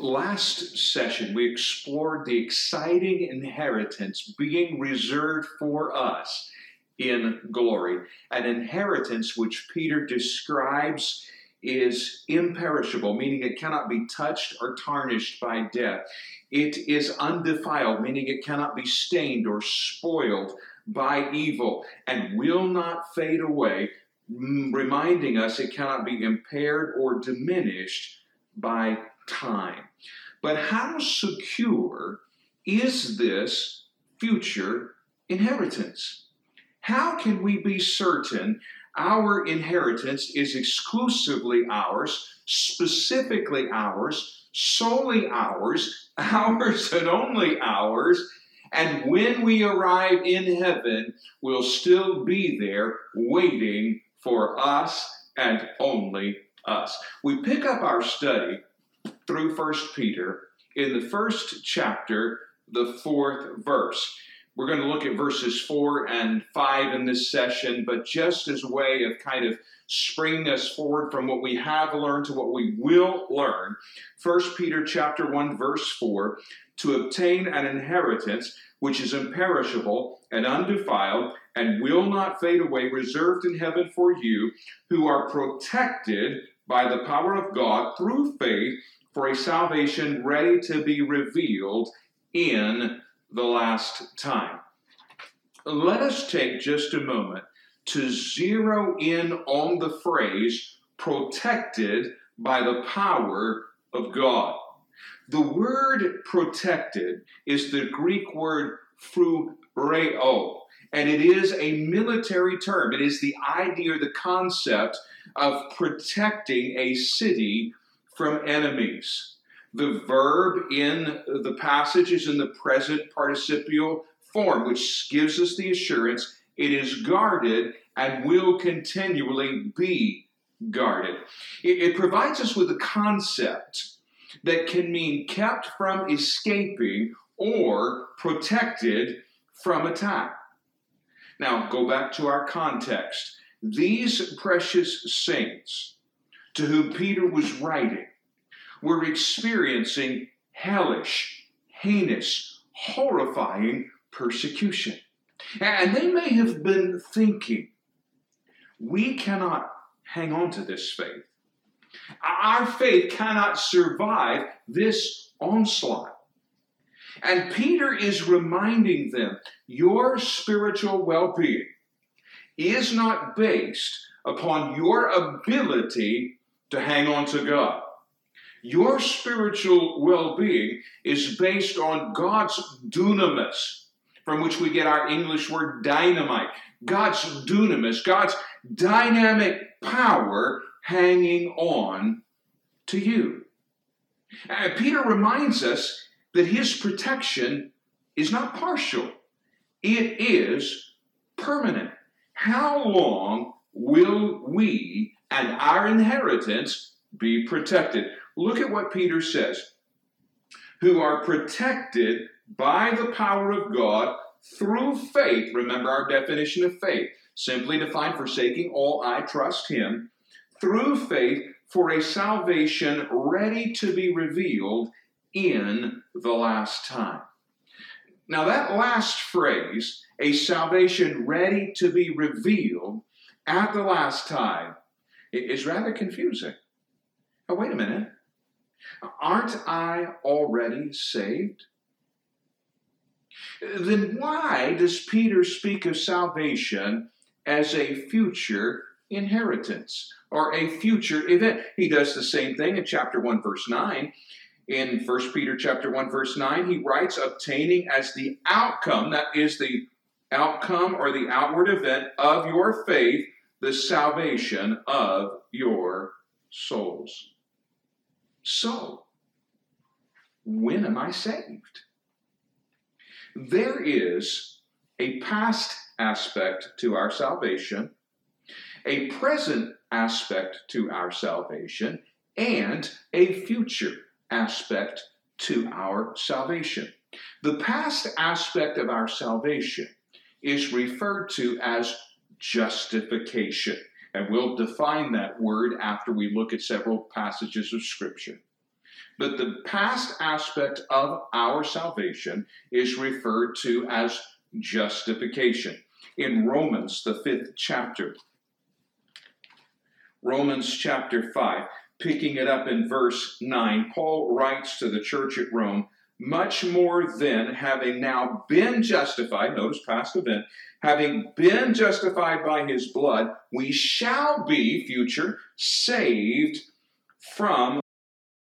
Last session, we explored the exciting inheritance being reserved for us in glory. An inheritance which Peter describes is imperishable, meaning it cannot be touched or tarnished by death. It is undefiled, meaning it cannot be stained or spoiled by evil, and will not fade away, mm, reminding us it cannot be impaired or diminished by time. But how secure is this future inheritance? How can we be certain our inheritance is exclusively ours, specifically ours, solely ours, ours and only ours. And when we arrive in heaven, we'll still be there waiting for us and only us. We pick up our study through First Peter in the first chapter, the fourth verse. We're going to look at verses 4 and 5 in this session, but just as a way of kind of springing us forward from what we have learned to what we will learn. 1 Peter chapter 1 verse 4, to obtain an inheritance which is imperishable and undefiled and will not fade away, reserved in heaven for you who are protected by the power of God through faith for a salvation ready to be revealed in the last time. Let us take just a moment to zero in on the phrase protected by the power of God. The word protected is the Greek word phroureo, and it is a military term. It is the idea the concept of protecting a city from enemies. The verb in the passage is in the present participial form, which gives us the assurance it is guarded and will continually be guarded. It, it provides us with a concept that can mean kept from escaping or protected from attack. Now, go back to our context. These precious saints to whom Peter was writing were experiencing hellish, heinous, horrifying persecution. And they may have been thinking, we cannot hang on to this faith. Our faith cannot survive this onslaught. And Peter is reminding them your spiritual well being is not based upon your ability to hang on to God. Your spiritual well being is based on God's dunamis, from which we get our English word dynamite. God's dunamis, God's dynamic power hanging on to you. And Peter reminds us that his protection is not partial, it is permanent. How long will we and our inheritance be protected? Look at what Peter says who are protected by the power of God through faith. Remember our definition of faith simply defined forsaking all, I trust Him. Through faith for a salvation ready to be revealed in the last time. Now, that last phrase, a salvation ready to be revealed at the last time, is rather confusing. Oh, wait a minute. Aren't I already saved? Then why does Peter speak of salvation as a future inheritance or a future event? He does the same thing in chapter 1 verse 9. In 1 Peter chapter 1 verse 9, he writes obtaining as the outcome that is the outcome or the outward event of your faith the salvation of your souls. So, when am I saved? There is a past aspect to our salvation, a present aspect to our salvation, and a future aspect to our salvation. The past aspect of our salvation is referred to as justification. And we'll define that word after we look at several passages of Scripture. But the past aspect of our salvation is referred to as justification. In Romans, the fifth chapter, Romans chapter 5, picking it up in verse 9, Paul writes to the church at Rome, much more than having now been justified, notice past event, having been justified by his blood, we shall be, future, saved from